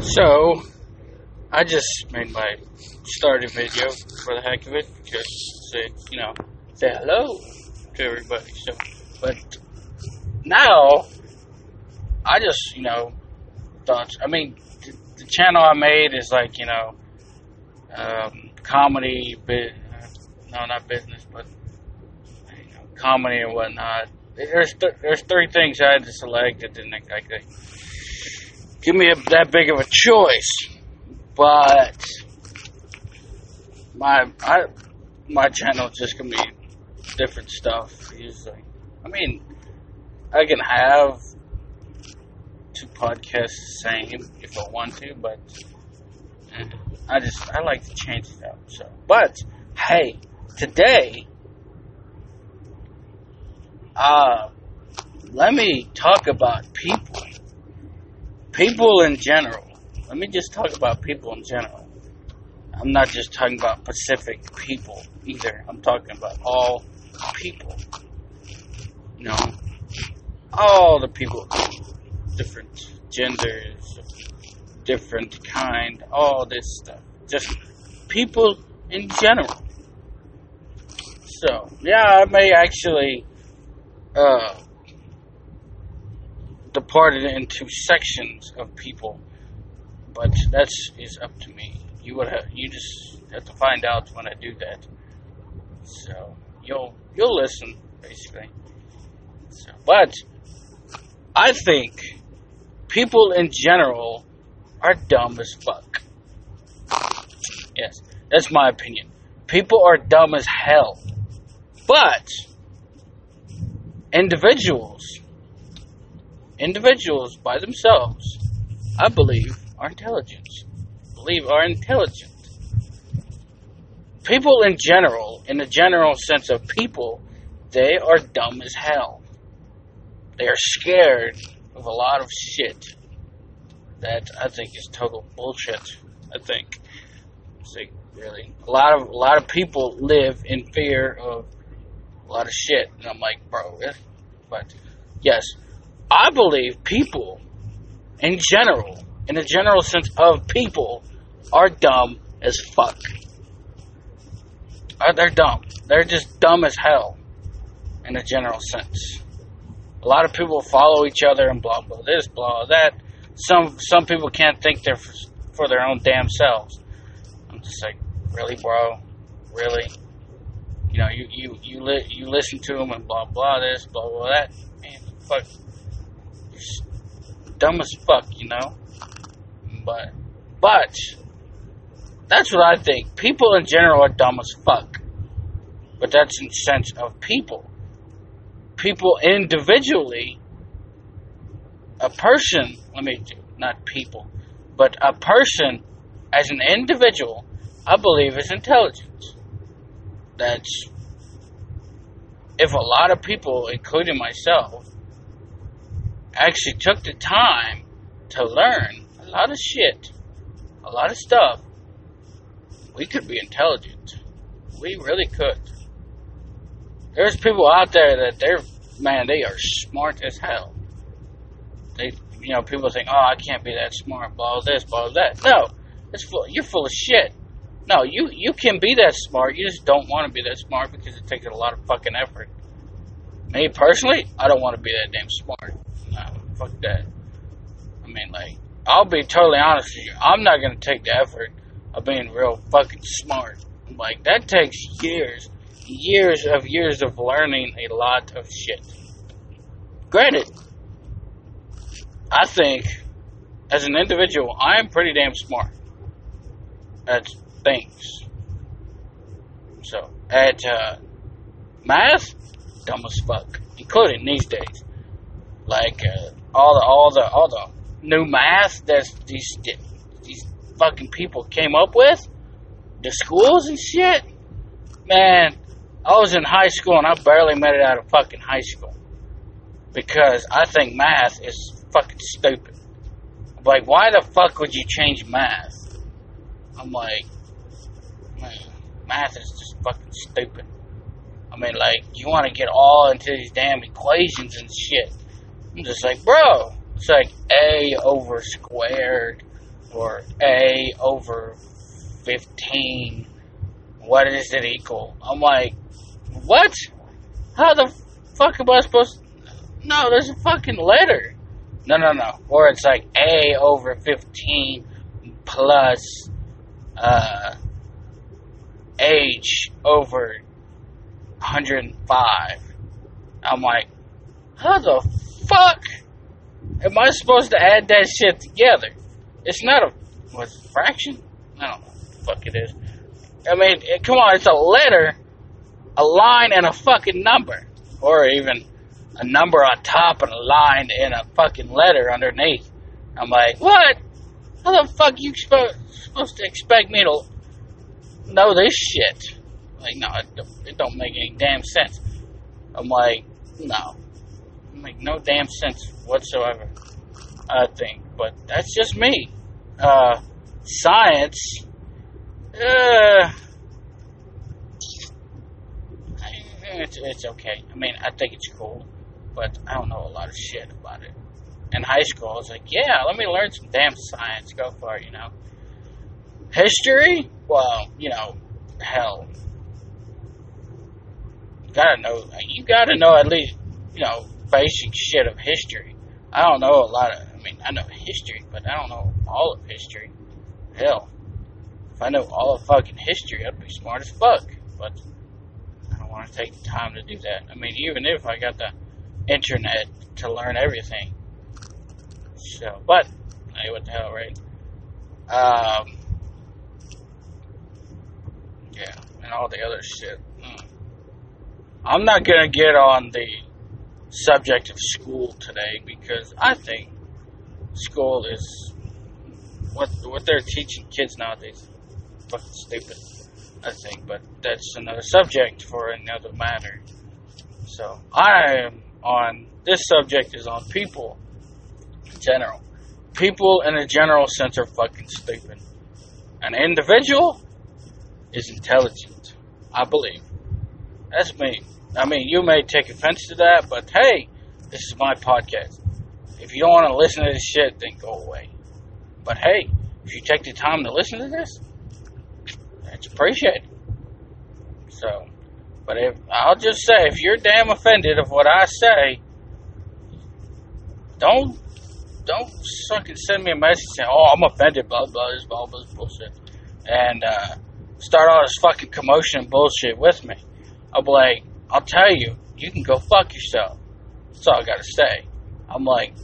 So, I just made my starting video for the heck of it, just say, you know, say hello to everybody. So, but now, I just, you know, thought, I mean, the, the channel I made is like, you know, um, comedy, bit, no, not business, but you know, comedy and whatnot. There's th- there's three things I had to select that didn't like give me a, that big of a choice, but my I my channel just gonna be different stuff usually. I mean, I can have two podcasts the same if I want to, but eh, I just I like to change it up. So, but hey, today, uh, let me talk about people. People in general. Let me just talk about people in general. I'm not just talking about Pacific people either. I'm talking about all people. You know, all the people, different genders, different kind, all this stuff. Just people in general. So, yeah, I may actually uh, depart it into sections of people, but that's is up to me. You would have, you just have to find out when I do that. So you'll you'll listen basically. So, but I think people in general are dumb as fuck. Yes, that's my opinion. People are dumb as hell. But individuals, individuals by themselves, I believe, are intelligent. Believe are intelligent. People in general, in the general sense of people, they are dumb as hell. They are scared of a lot of shit that I think is total bullshit. I think. See, really, a lot of a lot of people live in fear of a lot of shit, and I'm like, bro, really? But yes, I believe people, in general, in the general sense of people, are dumb as fuck. Uh, they're dumb. They're just dumb as hell, in a general sense. A lot of people follow each other and blah blah this, blah that. Some some people can't think they're for, for their own damn selves. I'm just like, really, bro, really. You know, you you you li- you listen to them and blah blah this, blah blah that. Man, fuck, dumb as fuck, you know. But but that's what I think. People in general are dumb as fuck. But that's in sense of people. People individually, a person, let me do, not people, but a person as an individual, I believe is intelligence. That's, if a lot of people, including myself, actually took the time to learn a lot of shit, a lot of stuff, we could be intelligent. We really could. There's people out there that they're, man, they are smart as hell. They, you know, people think, oh, I can't be that smart, blah, this, blah, that. No, it's full, you're full of shit. No, you, you can be that smart, you just don't want to be that smart because it takes a lot of fucking effort. Me, personally, I don't want to be that damn smart. Fuck that. I mean, like, I'll be totally honest with you. I'm not to take the effort of being real fucking smart. Like, that takes years, years of years of learning a lot of shit. Granted, I think, as an individual, I am pretty damn smart at things. So, at uh, math, dumb as fuck, including these days. Like, uh, all the, all the, all the new math that these, these fucking people came up with, the schools and shit, man, I was in high school and I barely made it out of fucking high school. Because I think math is fucking stupid. Like, why the fuck would you change math? I'm like, man, math is just fucking stupid. I mean, like, you want to get all into these damn equations and shit. I'm just like, bro, it's like A over squared or A over 15, what does it equal? I'm like, what? How the fuck am I supposed to? No, there's a fucking letter. No, no, no. Or it's like A over 15 plus uh, age over 105. I'm like, how the fuck am I supposed to add that shit together? It's not a what's a fraction? I don't know what the fuck it is. I mean, it, come on, it's a letter, a line, and a fucking number, or even a number on top and a line and a fucking letter underneath. I'm like, what? How the fuck you supposed to expect me to know this shit? Like, no, it don't, it don't make any damn sense. I'm like, no, make no damn sense whatsoever. I think, but that's just me. Uh, science, uh, it's, it's okay. I mean, I think it's cool, but I don't know a lot of shit about it. In high school, I was like, yeah, let me learn some damn science. Go for it, you know. History? Well, you know, hell. You gotta know, you gotta know at least, you know, basic shit of history. I don't know a lot of, I mean, I know history, but I don't know all of history. Hell, if I know all of fucking history, I'd be smart as fuck. But I don't want to take the time to do that. I mean, even if I got the internet to learn everything. So, but, hey, what the hell, right? Um, yeah, and all the other shit. Mm. I'm not gonna get on the subject of school today because I think school is what what they're teaching kids nowadays fucking stupid. I think, but that's another subject for another matter. So I am on this subject is on people in general. People in a general sense are fucking stupid. An individual is intelligent. I believe. That's me. I mean, you may take offense to that, but hey, this is my podcast. If you don't want to listen to this shit, then go away. But hey, if you take the time to listen to this, that's appreciated. So, but if I'll just say, if you're damn offended of what I say, don't don't fucking send me a message saying, "Oh, I'm offended," blah blah, this blah blah, bullshit, and uh, start all this fucking commotion and bullshit with me. I'll be like, I'll tell you, you can go fuck yourself. That's all I gotta say. I'm like,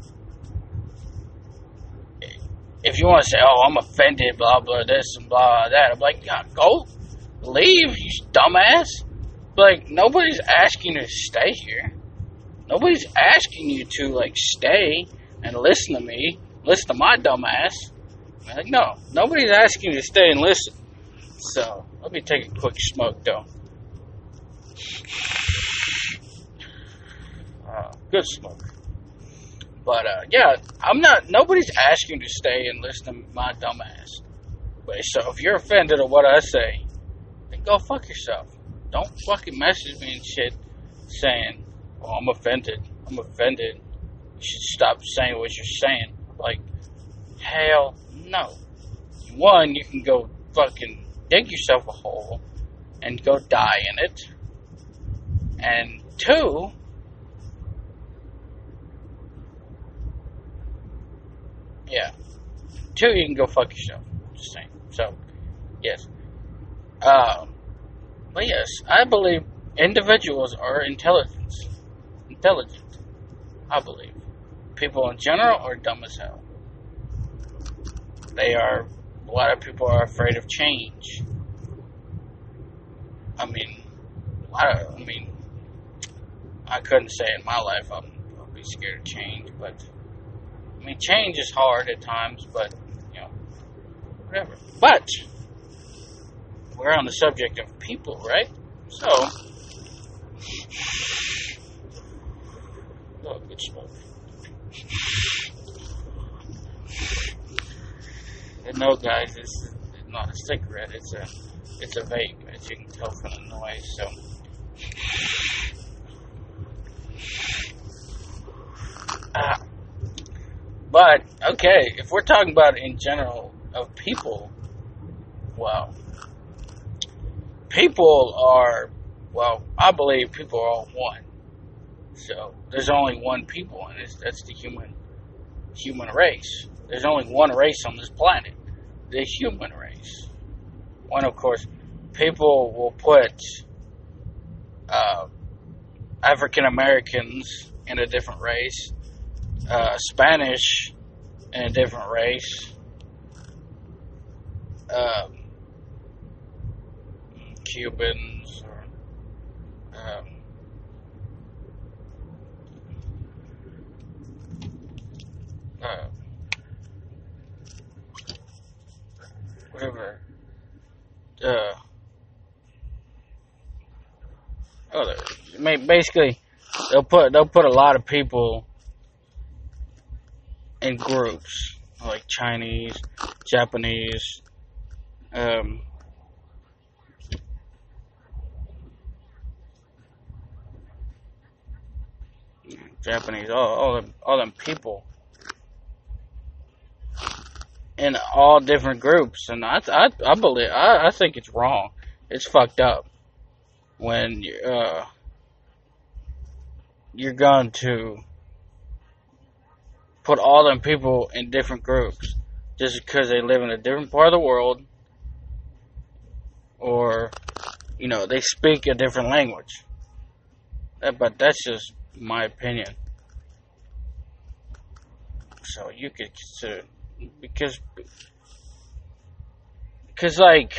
if you want to say, oh, I'm offended, blah, blah, this and blah, that, I'm like, yeah, go leave, you dumbass. Like, nobody's asking you to stay here. Nobody's asking you to, like, stay and listen to me, listen to my dumbass. Like, no, nobody's asking you to stay and listen. So, let me take a quick smoke, though. Uh, good smoke. But uh, yeah, I'm not. Nobody's asking to stay and listen to my dumbass. But so if you're offended at what I say, then go fuck yourself. Don't fucking message me and shit saying, "Oh, I'm offended. I'm offended. You should stop saying what you're saying." Like, hell no. One, you can go fucking dig yourself a hole and go die in it. And two, Yeah. Two, you can go fuck yourself. Just saying. So, yes. Um, but yes, I believe individuals are intelligent. Intelligent. I believe. People in general are dumb as hell. They are, a lot of people are afraid of change. I mean, I, I mean, I couldn't say in my life I'm, I'll be scared of change, but I mean, change is hard at times, but, you know, whatever. But, we're on the subject of people, right? So, oh, good smoke. And no, guys, this is not a cigarette. It's a, it's a vape, as you can tell from the noise. So, But okay, if we're talking about in general of people, well, people are, well, I believe people are all one. So there's only one people, and that's the human human race. There's only one race on this planet, the human race. One, of course, people will put uh, African Americans in a different race, uh, Spanish in a different race, um, Cubans, or um, uh, whatever. Uh, oh, basically, they'll put they'll put a lot of people in groups like Chinese, Japanese, um, Japanese, all all them, all them people in all different groups, and I I, I believe I, I think it's wrong. It's fucked up when you uh, you're going to put all them people in different groups just because they live in a different part of the world or you know they speak a different language. Uh, but that's just my opinion. So you could consider because because like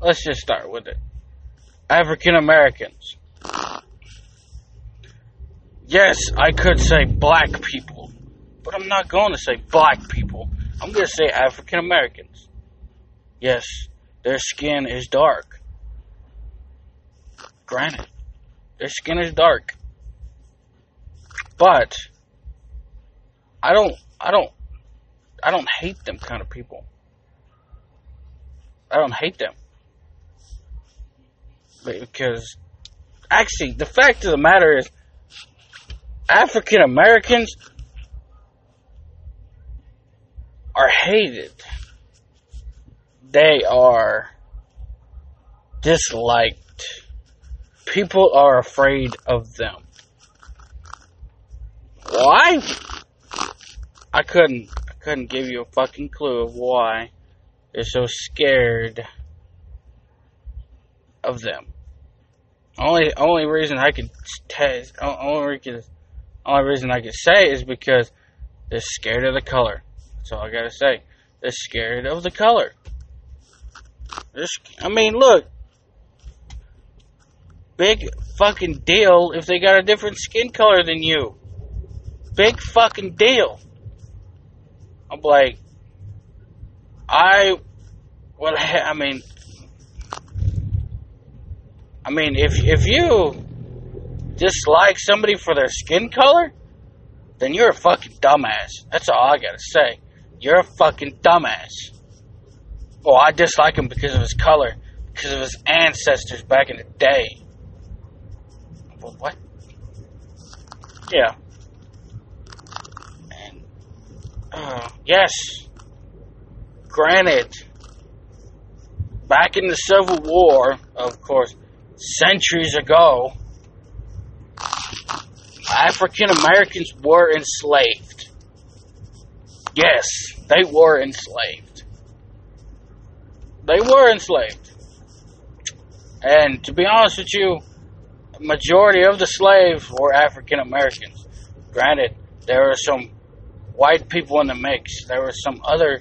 let's just start with it. African Americans yes I could say black people but I'm not going to say black people I'm going to say African Americans yes their skin is dark granted their skin is dark but I don't I don't I don't hate them kind of people. I don't hate them. Because, actually, the fact of the matter is, African Americans are hated. They are disliked. People are afraid of them. Why? I couldn't I couldn't give you a fucking clue of why they're so scared of them. Only only reason I could test, only only reason I could say is because they're scared of the color. That's all I gotta say. They're scared of the color. I mean, look, big fucking deal if they got a different skin color than you. Big fucking deal. I'm like, I, well, I mean, I mean, if if you dislike somebody for their skin color, then you're a fucking dumbass. That's all I gotta say. You're a fucking dumbass. Oh, I dislike him because of his color, because of his ancestors back in the day. Well, what? Yeah. Uh, yes. Granted, back in the Civil War, of course, centuries ago, African Americans were enslaved. Yes, they were enslaved. They were enslaved. And to be honest with you, majority of the slaves were African Americans. Granted, there were some white people in the mix. There were some other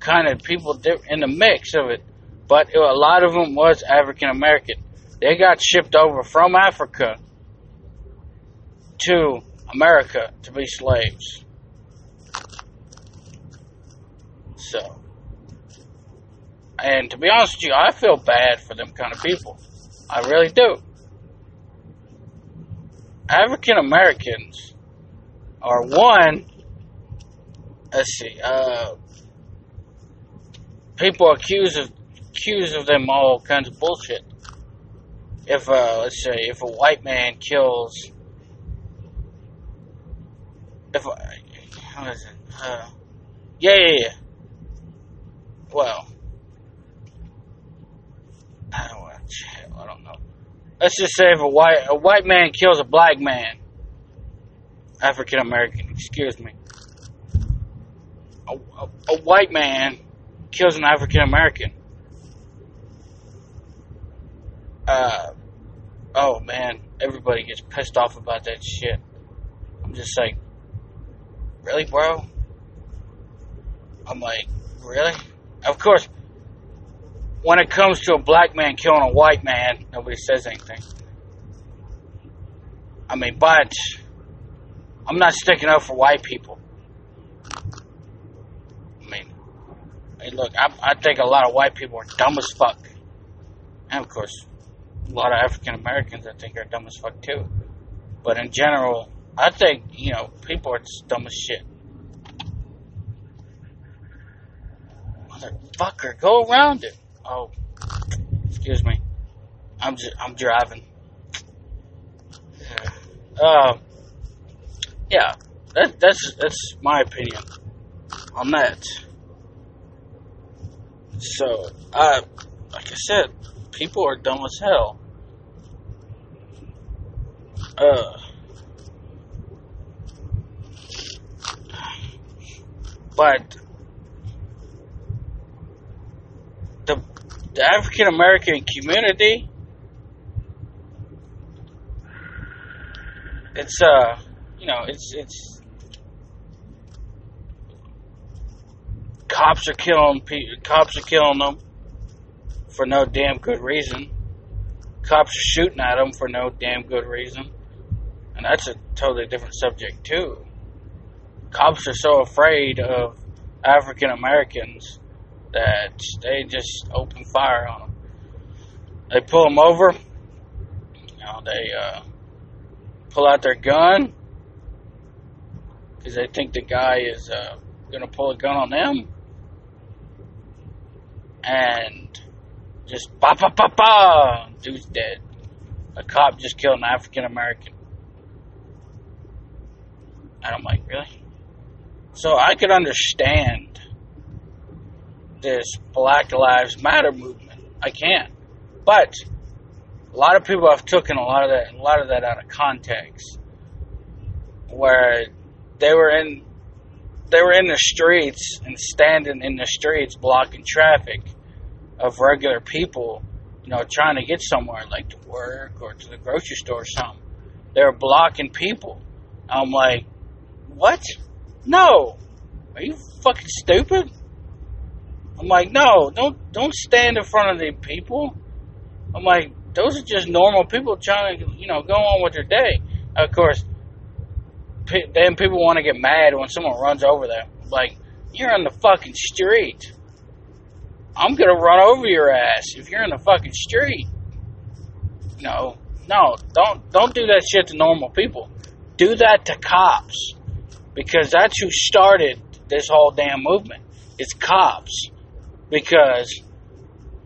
kind of people in the mix of it, but a lot of them was African American. They got shipped over from Africa to America to be slaves. So, and to be honest with you, I feel bad for them kind of people. I really do. African Americans are one let's see, uh, people accuse of accuse of them all kinds of bullshit. If uh, let's say if a white man kills, if uh, how is it? Uh, yeah, yeah, yeah. Well, I don't, know, I don't know. Let's just say if a white a white man kills a black man, African American, excuse me, a, a, a white man kills an African American. Uh, oh man, everybody gets pissed off about that shit. I'm just like, really, bro? I'm like, really? Of course, when it comes to a black man killing a white man, nobody says anything. I mean, but I'm not sticking up for white people. I mean, hey, look, I, I think a lot of white people are dumb as fuck. And of course, a lot of African Americans I think are dumb as fuck too. But in general, I think, you know, people are just dumb as shit. Motherfucker, go around it. Oh, excuse me. I'm just, I'm driving. Uh, yeah, that, that's that's my opinion on that. So, uh, like I said, people are dumb as hell. Uh, but the African American community, it's uh, you know, it's it's cops are killing. Cops are killing them for no damn good reason. Cops are shooting at them for no damn good reason, and that's a totally different subject too. Cops are so afraid of African Americans that they just open fire on them. They pull them over. They uh, pull out their gun because they think the guy is uh, going to pull a gun on them. And just ba ba ba ba, dude's dead. A cop just killed an African American. And I'm like, really? So I could understand this Black Lives Matter movement. I can't. But a lot of people have taken a lot of that a lot of that out of context. Where they were in they were in the streets and standing in the streets blocking traffic of regular people, you know, trying to get somewhere like to work or to the grocery store or something. They were blocking people. I'm like, what? No. Are you fucking stupid? I'm like, no, don't don't stand in front of the people. I'm like, those are just normal people trying to, you know, go on with their day. Of course, then people want to get mad when someone runs over them. Like, you're on the fucking street. I'm gonna run over your ass if you're in the fucking street. No, no, don't don't do that shit to normal people. Do that to cops because that's who started this whole damn movement. It's cops because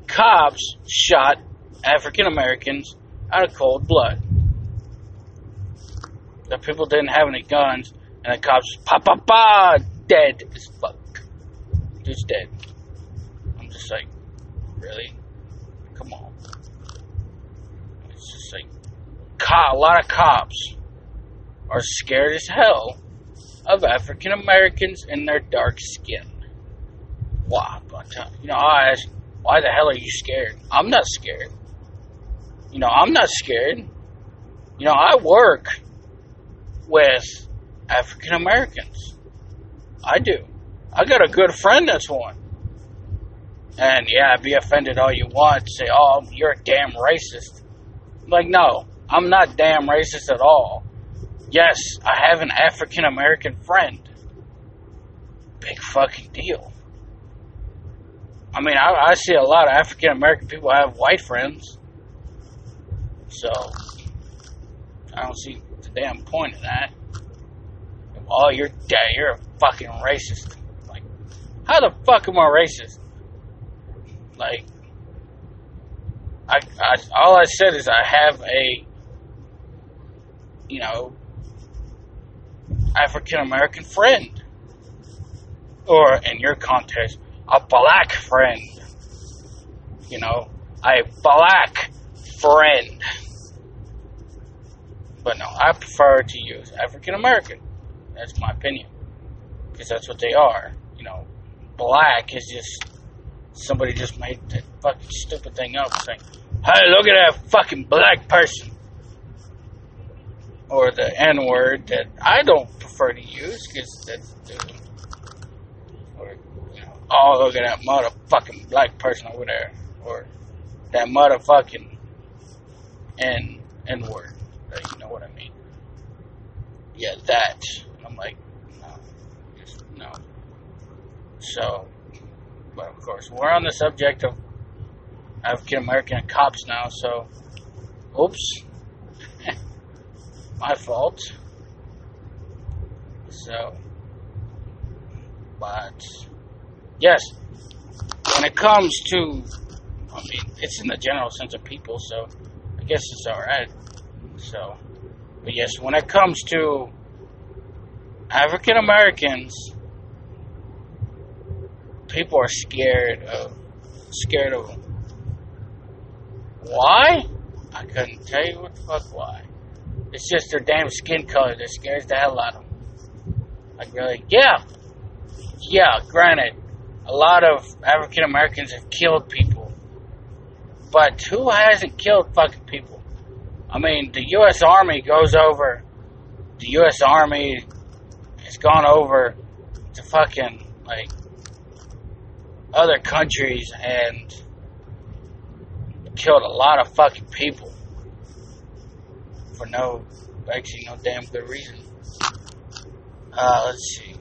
cops shot African Americans out of cold blood. The people didn't have any guns, and the cops, pa pa pa, dead as fuck. Dude's dead. I'm just like, really? Come on. It's just like, a lot of cops are scared as hell of African Americans and their dark skin. Why? You know, I why the hell are you scared? I'm not scared. You know, I'm not scared. You know, I work with African Americans. I do. I got a good friend that's one. And yeah, be offended all you want. Say, oh, you're a damn racist. I'm like, no, I'm not damn racist at all. Yes, I have an African American friend. Big fucking deal. I mean, I, I see a lot of African American people have white friends. So, I don't see the damn point of that. Oh, you're dead. You're a fucking racist. Like, how the fuck am I racist? Like, I, I all I said is I have a, you know, African American friend. Or in your context, a black friend. You know, a black friend. But no, I prefer to use African American. That's my opinion. Because that's what they are. You know, black is just somebody just made that fucking stupid thing up saying, hey, look at that fucking black person. Or the N word that I don't prefer to use because that's. Oh, look at that motherfucking black person over there. Or that motherfucking N, N word. You know what I mean? Yeah, that. I'm like, no. Just, no. So, but of course, we're on the subject of African American cops now, so oops. My fault. So, but yes, when it comes to, I mean, it's in the general sense of people, so I guess it's alright. So, but yes, when it comes to African Americans, people are scared of scared of them. Why? I couldn't tell you what the fuck why. It's just their damn skin color that scares the hell out of them. Like really, yeah, yeah. Granted, a lot of African Americans have killed people, but who hasn't killed fucking people? I mean, the U.S. Army goes over. The U.S. Army has gone over to fucking like other countries and killed a lot of fucking people for no, actually, no damn good reason. Uh, let's see.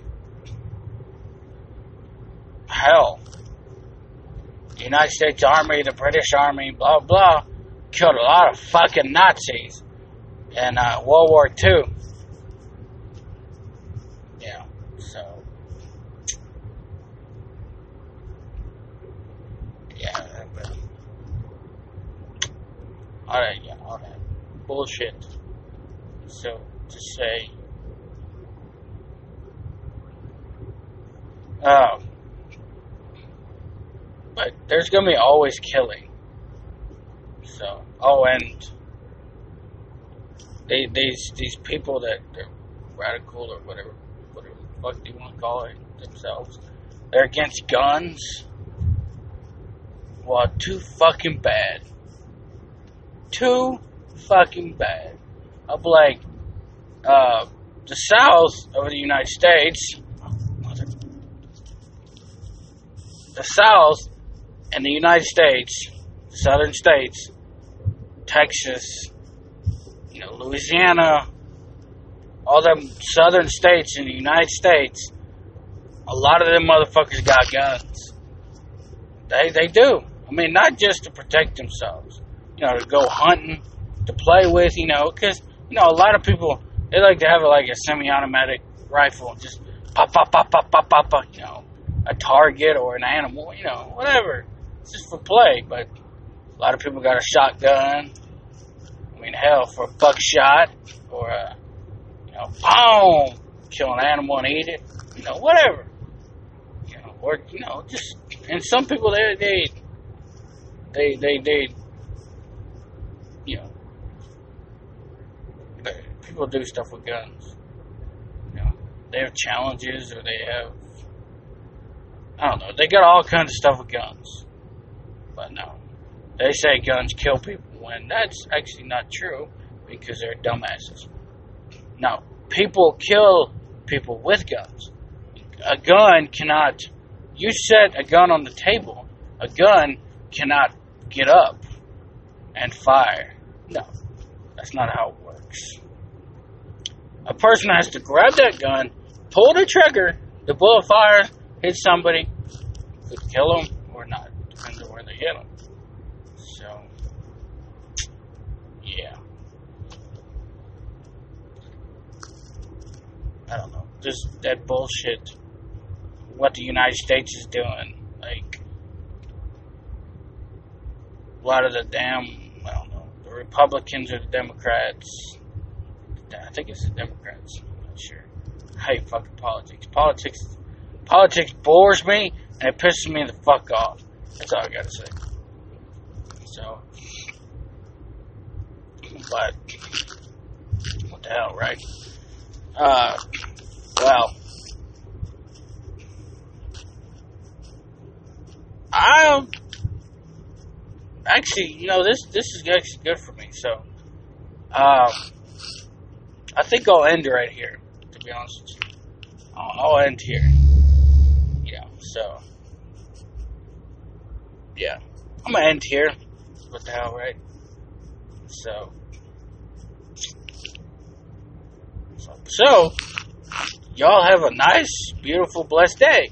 Hell, the United States Army, the British Army, blah blah, killed a lot of fucking Nazis in uh, World War II. Yeah, so. Yeah, but. All right, yeah, that bullshit. So to say, um, but there's gonna be always killing. So, oh, and they, these these people that they're radical or whatever, whatever the fuck they want to call it themselves, they're against guns. Well, too fucking bad. Too fucking bad. I'm like, uh, the South of the United States, the South and the United States, southern states, Texas, you know, Louisiana, all them southern states in the United States, a lot of them motherfuckers got guns. They they do. I mean, not just to protect themselves, you know, to go hunting, to play with, you know, because you know a lot of people they like to have like a semi-automatic rifle, just pop, pop, pop, pop, pop, pop, pop, you know, a target or an animal, you know, whatever. Just for play, but a lot of people got a shotgun. I mean, hell, for a buckshot or a, you know, boom, kill an animal and eat it, you know, whatever. You know, or you know, just and some people they they they they, they you know people do stuff with guns. You know, they have challenges or they have I don't know. They got all kinds of stuff with guns. But no. They say guns kill people when that's actually not true because they're dumbasses. Now, people kill people with guns. A gun cannot you set a gun on the table. A gun cannot get up and fire. No. That's not how it works. A person has to grab that gun, pull the trigger, the bullet fires, hit somebody, could kill them or not, depends on where they hit. So, yeah. I don't know. Just that bullshit. What the United States is doing. Like, a lot of the damn, I don't know, the Republicans or the Democrats. I think it's the Democrats. I'm not sure. I hate fucking politics. Politics, politics bores me And it pisses me the fuck off. That's all I gotta say. So, but, what the hell, right? Uh, well, I'm actually, you know, this this is actually good for me. So, um, I think I'll end right here. To be honest with you, I'll, I'll end here. Yeah. So, yeah, I'm gonna end here. What the hell, right? So, so y'all have a nice, beautiful, blessed day.